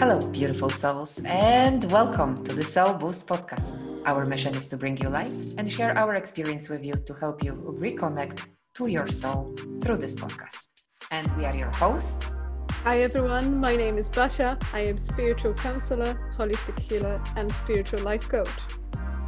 Hello, beautiful souls, and welcome to the Soul Boost podcast. Our mission is to bring you light and share our experience with you to help you reconnect to your soul through this podcast. And we are your hosts. Hi everyone, my name is Basha. I am spiritual counselor, holistic healer, and spiritual life coach.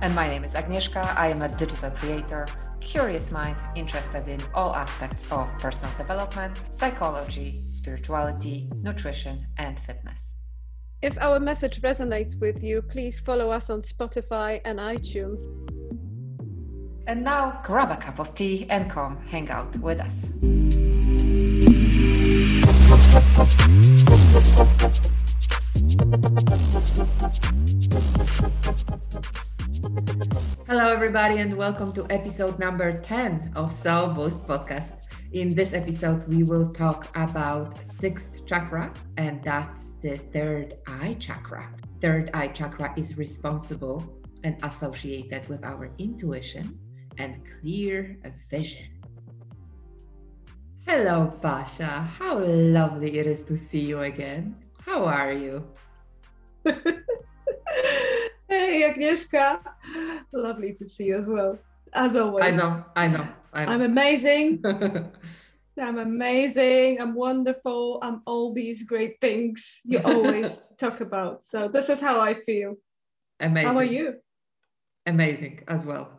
And my name is Agnieszka. I am a digital creator, curious mind, interested in all aspects of personal development, psychology, spirituality, nutrition, and fitness. If our message resonates with you, please follow us on Spotify and iTunes. And now grab a cup of tea and come hang out with us. Hello, everybody, and welcome to episode number 10 of Soul Boost podcast. In this episode, we will talk about sixth chakra, and that's the third eye chakra. Third eye chakra is responsible and associated with our intuition and clear vision. Hello, Basha. How lovely it is to see you again. How are you? hey, Agnieszka. Lovely to see you as well. As always. I know, I know. I am amazing. I'm amazing. I'm wonderful. I'm all these great things you always talk about. So this is how I feel. Amazing. How are you? Amazing as well.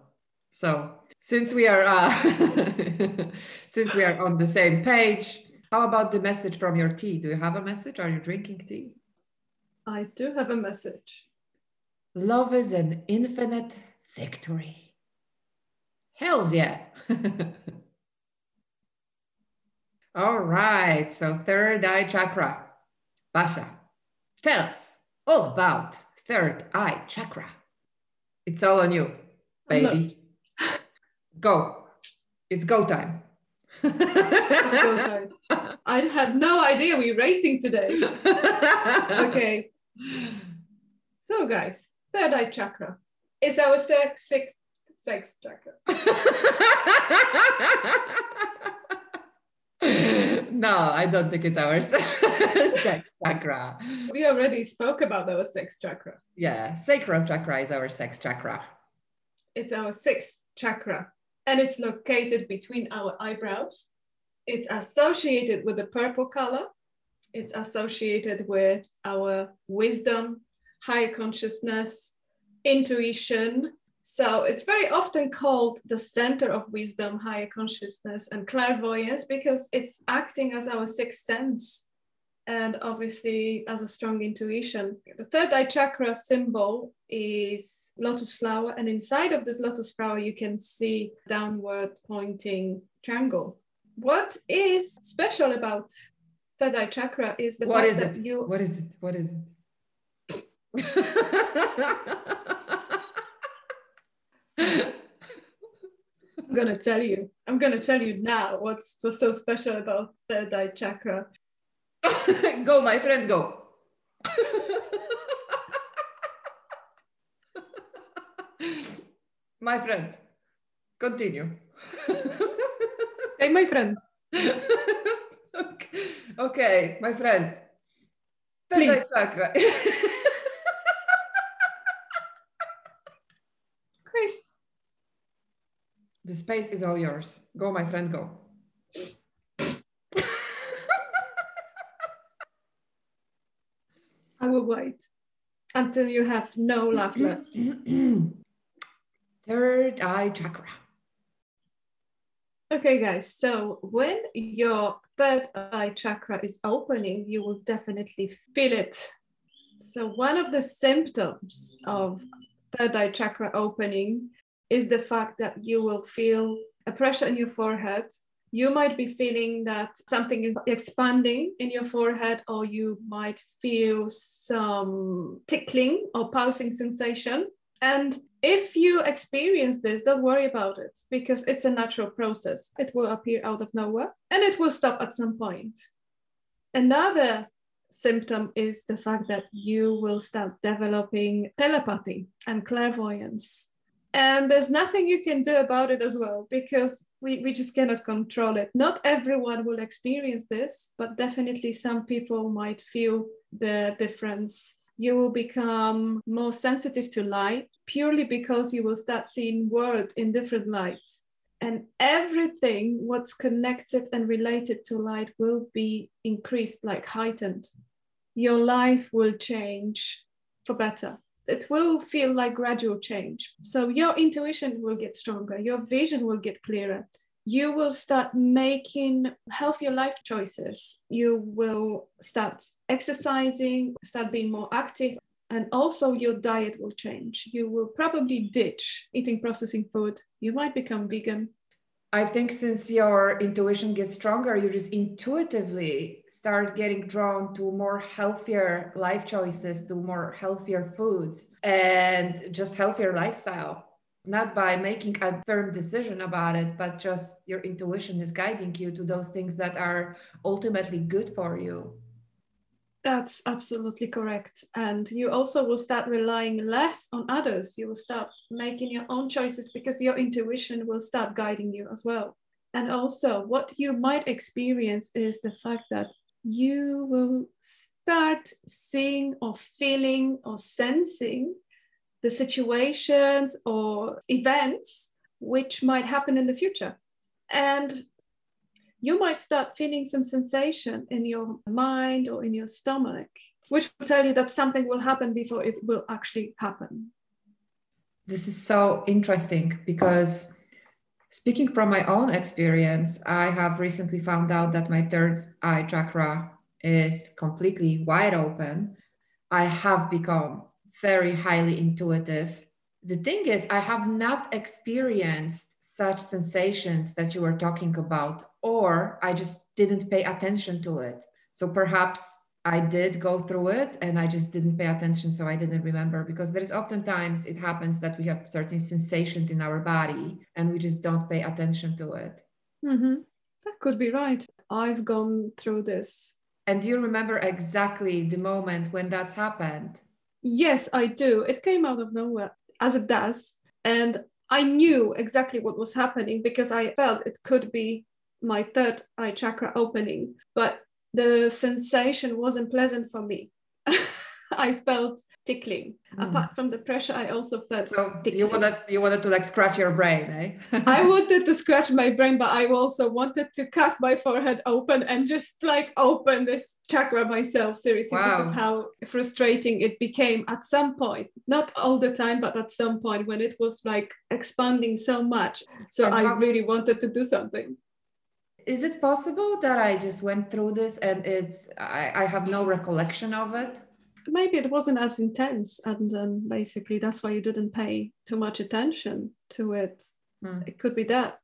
So since we are uh, since we are on the same page, how about the message from your tea? Do you have a message? Are you drinking tea? I do have a message. Love is an infinite victory. Hells yeah. all right. So third eye chakra. Basha, tell us all about third eye chakra. It's all on you, baby. go. It's go time. it's go time. I had no idea we were racing today. okay. So, guys, third eye chakra is our sixth sex chakra. no, I don't think it's ours. sex chakra. We already spoke about our sex chakra. Yeah, sacral chakra is our sex chakra. It's our sixth chakra and it's located between our eyebrows. It's associated with the purple color. It's associated with our wisdom, higher consciousness, intuition. So it's very often called the center of wisdom, higher consciousness, and clairvoyance because it's acting as our sixth sense and obviously as a strong intuition. The third eye chakra symbol is lotus flower, and inside of this lotus flower, you can see downward pointing triangle. What is special about third eye chakra is the what fact is that it? you. What is it? What is it? I'm gonna tell you. I'm gonna tell you now what's what's so special about third eye chakra. go, my friend, go. my friend, continue. hey, my friend. okay. my friend. Third Please. Chakra. Great. The space is all yours. Go, my friend, go. I will wait until you have no laugh left. Third eye chakra. Okay, guys, so when your third eye chakra is opening, you will definitely feel it. So, one of the symptoms of third eye chakra opening is the fact that you will feel a pressure in your forehead. You might be feeling that something is expanding in your forehead, or you might feel some tickling or pulsing sensation. And if you experience this, don't worry about it because it's a natural process. It will appear out of nowhere and it will stop at some point. Another symptom is the fact that you will start developing telepathy and clairvoyance. And there's nothing you can do about it as well because we, we just cannot control it. Not everyone will experience this, but definitely some people might feel the difference. You will become more sensitive to light purely because you will start seeing world in different lights and everything what's connected and related to light will be increased like heightened your life will change for better it will feel like gradual change so your intuition will get stronger your vision will get clearer you will start making healthier life choices you will start exercising start being more active and also your diet will change. You will probably ditch eating processing food. You might become vegan. I think since your intuition gets stronger, you just intuitively start getting drawn to more healthier life choices, to more healthier foods, and just healthier lifestyle. Not by making a firm decision about it, but just your intuition is guiding you to those things that are ultimately good for you. That's absolutely correct. And you also will start relying less on others. You will start making your own choices because your intuition will start guiding you as well. And also, what you might experience is the fact that you will start seeing or feeling or sensing the situations or events which might happen in the future. And you might start feeling some sensation in your mind or in your stomach, which will tell you that something will happen before it will actually happen. This is so interesting because speaking from my own experience, I have recently found out that my third eye chakra is completely wide open. I have become very highly intuitive. The thing is, I have not experienced such sensations that you were talking about or I just didn't pay attention to it. So perhaps I did go through it and I just didn't pay attention, so I didn't remember because there is oftentimes it happens that we have certain sensations in our body and we just don't pay attention to it. Mm-hmm. That could be right. I've gone through this. And do you remember exactly the moment when that happened? Yes, I do. It came out of nowhere, as it does. And I knew exactly what was happening because I felt it could be my third eye chakra opening, but the sensation wasn't pleasant for me. I felt tickling. Mm. Apart from the pressure, I also felt so tickling. you wanted you wanted to like scratch your brain, eh? I wanted to scratch my brain, but I also wanted to cut my forehead open and just like open this chakra myself. Seriously, wow. this is how frustrating it became at some point. Not all the time, but at some point when it was like expanding so much. So and I how- really wanted to do something is it possible that I just went through this and it's I, I have no recollection of it? Maybe it wasn't as intense, and um, basically that's why you didn't pay too much attention to it. Mm. It could be that.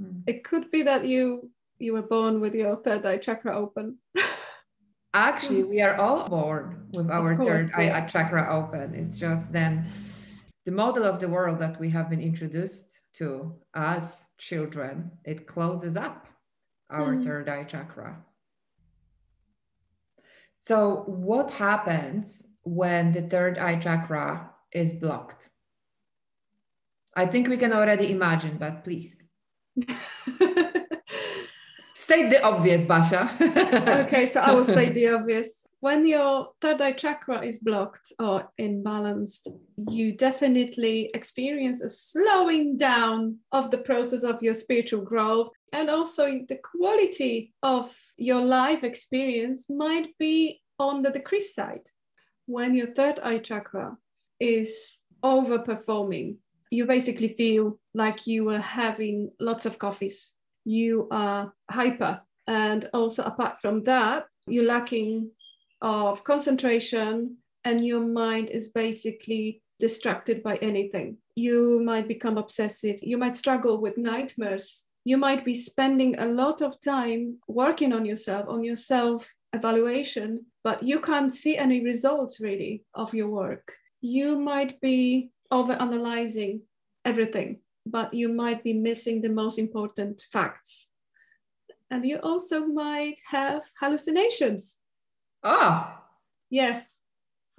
Mm. It could be that you you were born with your third eye chakra open. Actually, we are all born with our course, third yeah. eye chakra open. It's just then the model of the world that we have been introduced to as children, it closes up our mm. third eye chakra. So, what happens when the third eye chakra is blocked? I think we can already imagine, but please. state the obvious, Basha. okay, so I will state the obvious. When your third eye chakra is blocked or imbalanced, you definitely experience a slowing down of the process of your spiritual growth. And also, the quality of your life experience might be on the decreased side. When your third eye chakra is overperforming, you basically feel like you were having lots of coffees you are hyper. And also, apart from that, you're lacking of concentration and your mind is basically distracted by anything. You might become obsessive. You might struggle with nightmares. You might be spending a lot of time working on yourself, on your self evaluation, but you can't see any results really of your work. You might be over analyzing everything but you might be missing the most important facts. And you also might have hallucinations. Ah. Yes.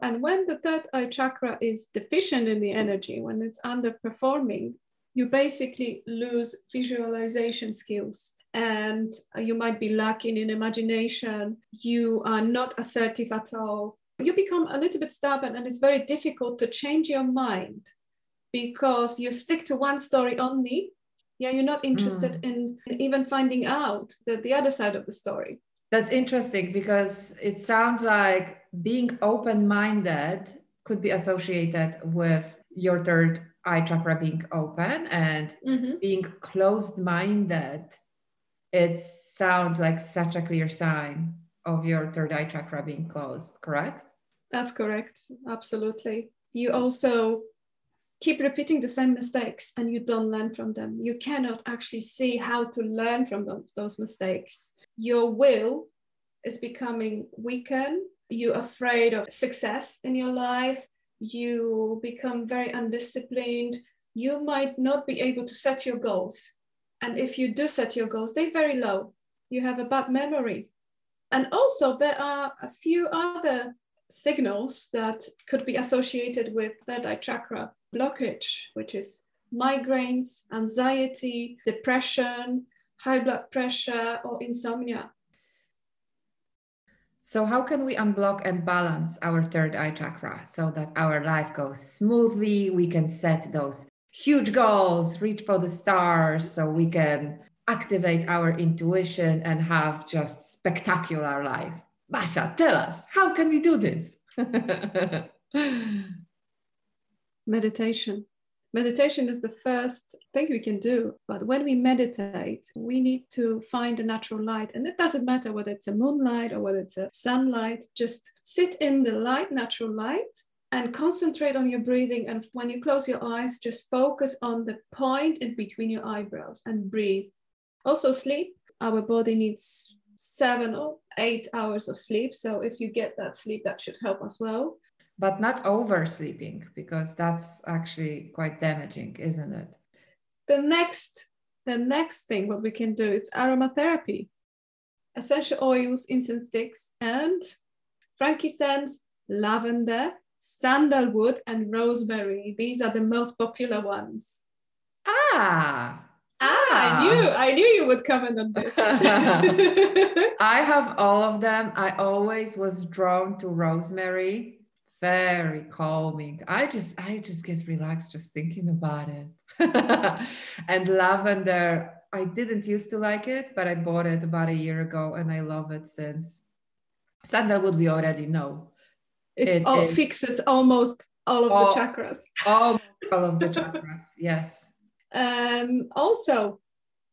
And when the third eye chakra is deficient in the energy, when it's underperforming, you basically lose visualization skills and you might be lacking in imagination. You are not assertive at all. You become a little bit stubborn, and it's very difficult to change your mind because you stick to one story only. Yeah, you're not interested mm. in even finding out the, the other side of the story. That's interesting because it sounds like being open minded could be associated with your third eye chakra being open and mm-hmm. being closed minded. It sounds like such a clear sign of your third eye chakra being closed, correct? That's correct. Absolutely. You also keep repeating the same mistakes and you don't learn from them. You cannot actually see how to learn from those, those mistakes. Your will is becoming weakened. You're afraid of success in your life. You become very undisciplined. You might not be able to set your goals. And if you do set your goals, they're very low. You have a bad memory. And also, there are a few other signals that could be associated with third eye chakra blockage, which is migraines, anxiety, depression, high blood pressure, or insomnia. So, how can we unblock and balance our third eye chakra so that our life goes smoothly? We can set those huge goals, reach for the stars, so we can activate our intuition and have just spectacular life. Basia, tell us, how can we do this? Meditation. Meditation is the first thing we can do. But when we meditate, we need to find a natural light. And it doesn't matter whether it's a moonlight or whether it's a sunlight, just sit in the light, natural light, and concentrate on your breathing. And when you close your eyes, just focus on the point in between your eyebrows and breathe. Also, sleep. Our body needs seven or eight hours of sleep. So if you get that sleep, that should help as well. But not oversleeping, because that's actually quite damaging, isn't it? The next, the next thing what we can do it's aromatherapy. Essential oils, incense sticks, and frankincense, lavender, sandalwood, and rosemary. These are the most popular ones. Ah, Ah, I knew I knew you would comment on this. I have all of them. I always was drawn to rosemary. Very calming. I just I just get relaxed just thinking about it. and lavender, I didn't used to like it, but I bought it about a year ago and I love it since. Sandalwood we already know. It, it all fixes almost all of all, the chakras. All, all of the chakras, yes. Um, also,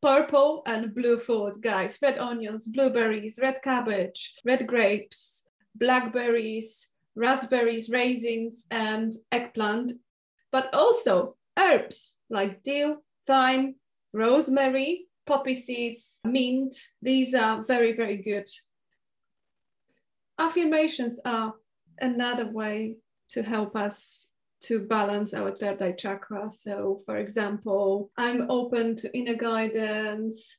purple and blue food, guys. Red onions, blueberries, red cabbage, red grapes, blackberries, raspberries, raisins, and eggplant. But also herbs like dill, thyme, rosemary, poppy seeds, mint. These are very, very good. Affirmations are another way to help us to balance our third eye chakra. So, for example, I'm open to inner guidance.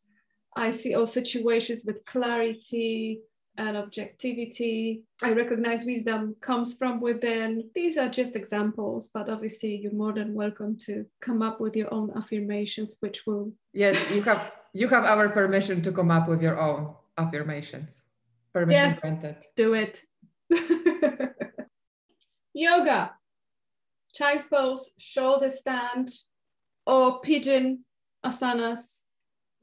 I see all situations with clarity and objectivity. I recognize wisdom comes from within. These are just examples, but obviously, you're more than welcome to come up with your own affirmations, which will. Yes, you have you have our permission to come up with your own affirmations. Permission yes, granted. Do it. Yoga child pose, shoulder stand, or pigeon asanas,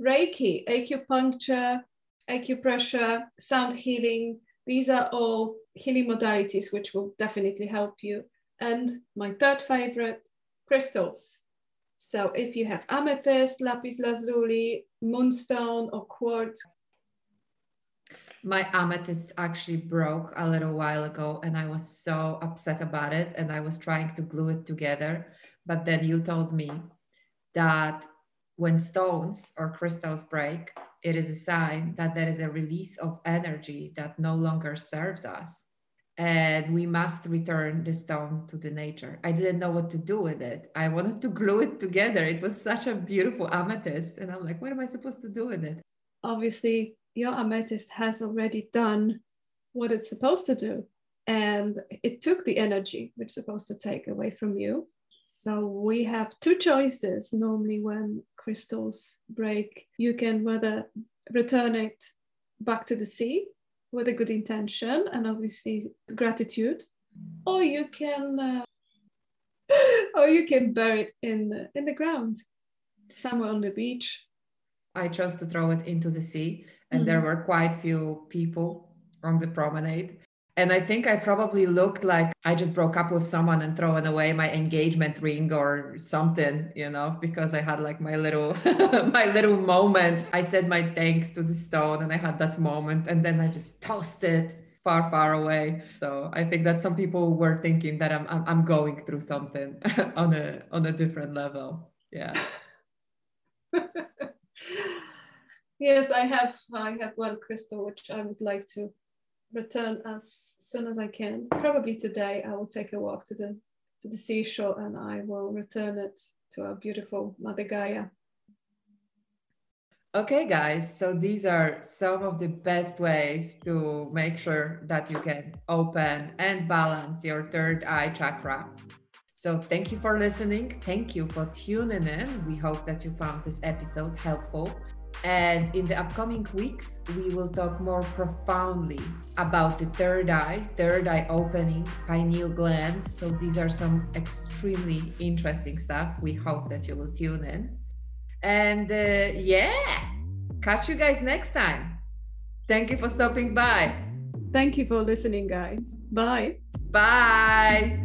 Reiki, acupuncture, acupressure, sound healing. These are all healing modalities which will definitely help you. And my third favorite, crystals. So if you have amethyst, lapis lazuli, moonstone, or quartz, my amethyst actually broke a little while ago and I was so upset about it and I was trying to glue it together. But then you told me that when stones or crystals break, it is a sign that there is a release of energy that no longer serves us. And we must return the stone to the nature. I didn't know what to do with it. I wanted to glue it together. It was such a beautiful amethyst. And I'm like, what am I supposed to do with it? Obviously, your amethyst has already done what it's supposed to do. and it took the energy which is supposed to take away from you. So we have two choices normally when crystals break. You can whether return it back to the sea with a good intention and obviously gratitude, or you can uh, or you can bury it in in the ground somewhere on the beach. I chose to throw it into the sea, and mm-hmm. there were quite few people on the promenade. And I think I probably looked like I just broke up with someone and thrown away my engagement ring or something, you know, because I had like my little my little moment. I said my thanks to the stone and I had that moment and then I just tossed it far far away. So I think that some people were thinking that I'm I'm, I'm going through something on a on a different level. Yeah. yes, I have I have one crystal which I would like to return as soon as I can. Probably today I will take a walk to the to the seashore and I will return it to our beautiful Mother Gaia. Okay, guys, so these are some of the best ways to make sure that you can open and balance your third eye chakra. So, thank you for listening. Thank you for tuning in. We hope that you found this episode helpful. And in the upcoming weeks, we will talk more profoundly about the third eye, third eye opening, pineal gland. So these are some extremely interesting stuff. We hope that you will tune in. And uh, yeah, catch you guys next time. Thank you for stopping by. Thank you for listening, guys. Bye. Bye.